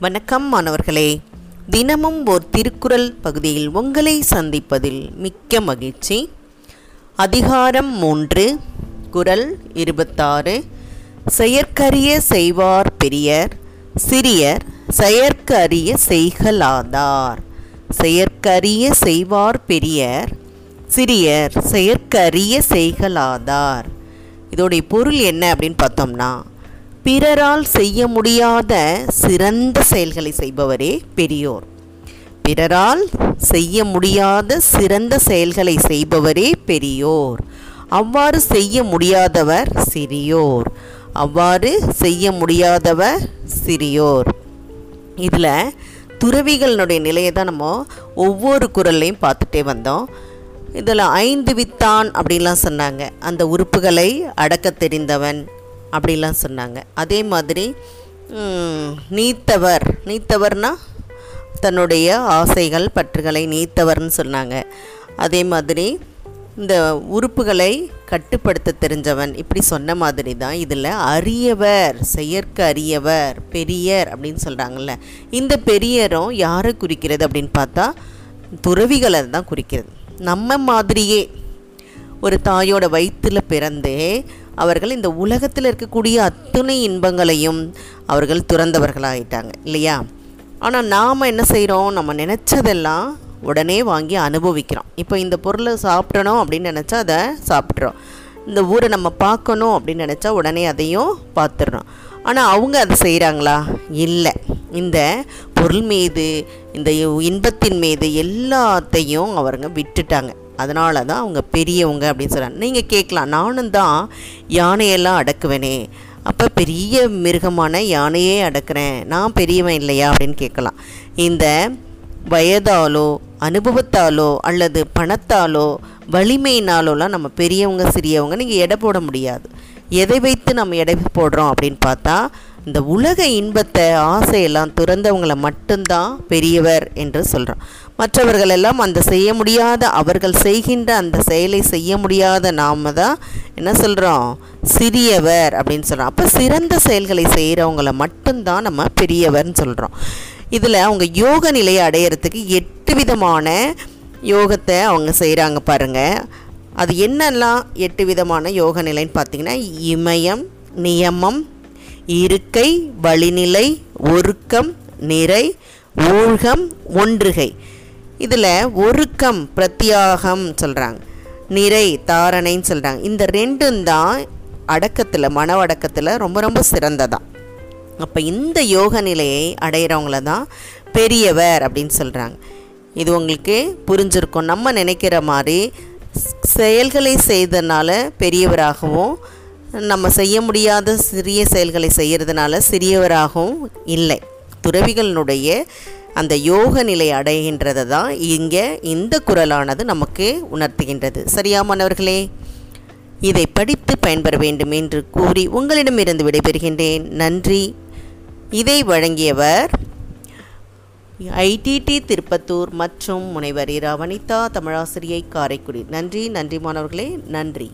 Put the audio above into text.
வணக்கம் மாணவர்களே. தினமும் ஓர் திருக்குறள் பகுதியில் உங்களை சந்திப்பதில் மிக்க மகிழ்ச்சி. அதிகாரம் மூன்று குரல் இருபத்தாறு. செயற்கரிய செய்வார் பெரியர் சிறியர் செயற்கரிய செய்கலாதார் செயற்கரிய செய்வார் பெரியர் சிறியர் செயற்கரிய செய்கலாதார் இதோடைய பொருள் என்ன அப்படின்னு பார்த்தோம்னா பிறரால் செய்ய முடியாத சிறந்த செயல்களை செய்பவரே பெரியோர். பிறரால் செய்ய முடியாத சிறந்த செயல்களை செய்பவரே பெரியோர். அவ்வாறு செய்ய முடியாதவர் சிறியோர். அவ்வாறு செய்ய முடியாதவர் சிறியோர். இதில் துறவிகளினுடைய நிலையை தான் நம்ம ஒவ்வொரு குரல்லையும் பார்த்துட்டே வந்தோம். இதில் ஐந்து வித்தான் அப்படின்லாம் சொன்னாங்க. அந்த உறுப்புகளை அடக்க தெரிந்தவன் அப்படிலாம் சொன்னாங்க. அதே மாதிரி நீத்தவர். நீத்தவர்னா தன்னுடைய ஆசைகள் பற்றுகளை நீத்தவர்னு சொன்னாங்க. அதே மாதிரி இந்த உறுப்புகளை கட்டுப்படுத்த தெரிஞ்சவன் இப்படி சொன்ன மாதிரி தான் இதில் அரியவர் செயற்க அரியவர் பெரியர் அப்படின்னு சொல்கிறாங்கல்ல இந்த பெரியரும் யாரை குறிக்கிறது அப்படின்னு பார்த்தா துறவிகளை தான் குறிக்கிறது. நம்ம மாதிரியே ஒரு தாயோட வயிற்றில் பிறந்தே அவர்கள் இந்த உலகத்தில் இருக்கக்கூடிய அத்துணை இன்பங்களையும் அவர்கள் துறந்தவர்களாயிட்டாங்க இல்லையா? ஆனால் நாம் என்ன செய்கிறோம் நம்ம நினச்சதெல்லாம் உடனே வாங்கி அனுபவிக்கிறோம். இப்போ இந்த பொருளை சாப்பிடணும் அப்படின்னு நினச்சா அதை சாப்பிட்றோம். இந்த ஊரை நம்ம பார்க்கணும் அப்படின்னு நினச்சா உடனே அதையும் பார்த்துடுறோம். ஆனால் அவங்க அதை செய்கிறாங்களா இல்லை. இந்த பொருள் மீது இந்த இன்பத்தின் மீது எல்லாத்தையும் அவருங்க விட்டுட்டாங்க. அதனால தான் அவங்க பெரியவங்க அப்படின்னு சொல்கிறாங்க நீங்கள் கேட்கலாம் நானும் தான் யானையெல்லாம் அடக்குவேனே. அப்போ பெரிய மிருகமான யானையே அடக்கிறேன். நான் பெரியவன் இல்லையா அப்படின்னு கேட்கலாம். இந்த வயதாலோ அனுபவத்தாலோ அல்லது பணத்தாலோ வலிமையினாலோலாம் நம்ம பெரியவங்க சிறியவங்க நீங்கள் எடை போட முடியாது. எதை வைத்து நம்ம எடை போடுறோம் அப்படின்னு பார்த்தா இந்த உலக இன்பத்தை ஆசையெல்லாம் துறந்தவங்களை மட்டும்தான் பெரியவர் என்று சொல்கிறோம் மற்றவர்கள் எல்லாம் அந்த செய்ய முடியாத அவர்கள் செய்கின்ற அந்த செயலை செய்ய முடியாத நாம தான் என்ன சொல்கிறோம் சிறியவர் அப்படின்னு சொல்கிறோம் அப்போ சிறந்த செயல்களை செய்கிறவங்கள மட்டும்தான் நம்ம பெரியவர்னு சொல்கிறோம் இதில் அவங்க யோக நிலையை அடையிறதுக்கு எட்டு விதமான யோகத்தை அவங்க செய்கிறாங்க பாருங்கள் அது என்னெல்லாம் எட்டு விதமான யோக நிலைன்னு பார்த்தீங்கன்னா இமயம் நியமம் இருக்கை வழிநிலை ஒருக்கம் நிறை ஊழ்கம் ஒன்றுகை. இதில் ஒருக்கம் பிரத்தியாகம் சொல்கிறாங்க நிறை தாரணைன்னு சொல்கிறாங்க இந்த ரெண்டும் தான் அடக்கத்தில் மன அடக்கத்தில் ரொம்ப ரொம்ப சிறந்ததான் அப்போ இந்த யோக நிலையை அடையிறவங்கள தான் பெரியவர் அப்படின்னு சொல்கிறாங்க இது உங்களுக்கு புரிஞ்சிருக்கும். நம்ம நினைக்கிற மாதிரி செயல்களை செய்தனால பெரியவராகவும் நம்ம செய்ய முடியாத சிறிய செயல்களை செய்கிறதுனால சிறியவராகவும் இல்லை. துறவிகளினுடைய அந்த யோக நிலை அடைகின்றதை தான் இங்கே இந்த குரலானது நமக்கு உணர்த்துகின்றது. சரியா மாணவர்களே? இதை படித்து பயன்பெற வேண்டும் என்று கூறி உங்களிடமிருந்து விடைபெறுகின்றேன். நன்றி. இதை வழங்கியவர் ஐடிடி திருப்பத்தூர் மற்றும் முனைவர் இரா வனிதா தமிழாசிரியை காரைக்குடி. நன்றி நன்றி மாணவர்களே. நன்றி.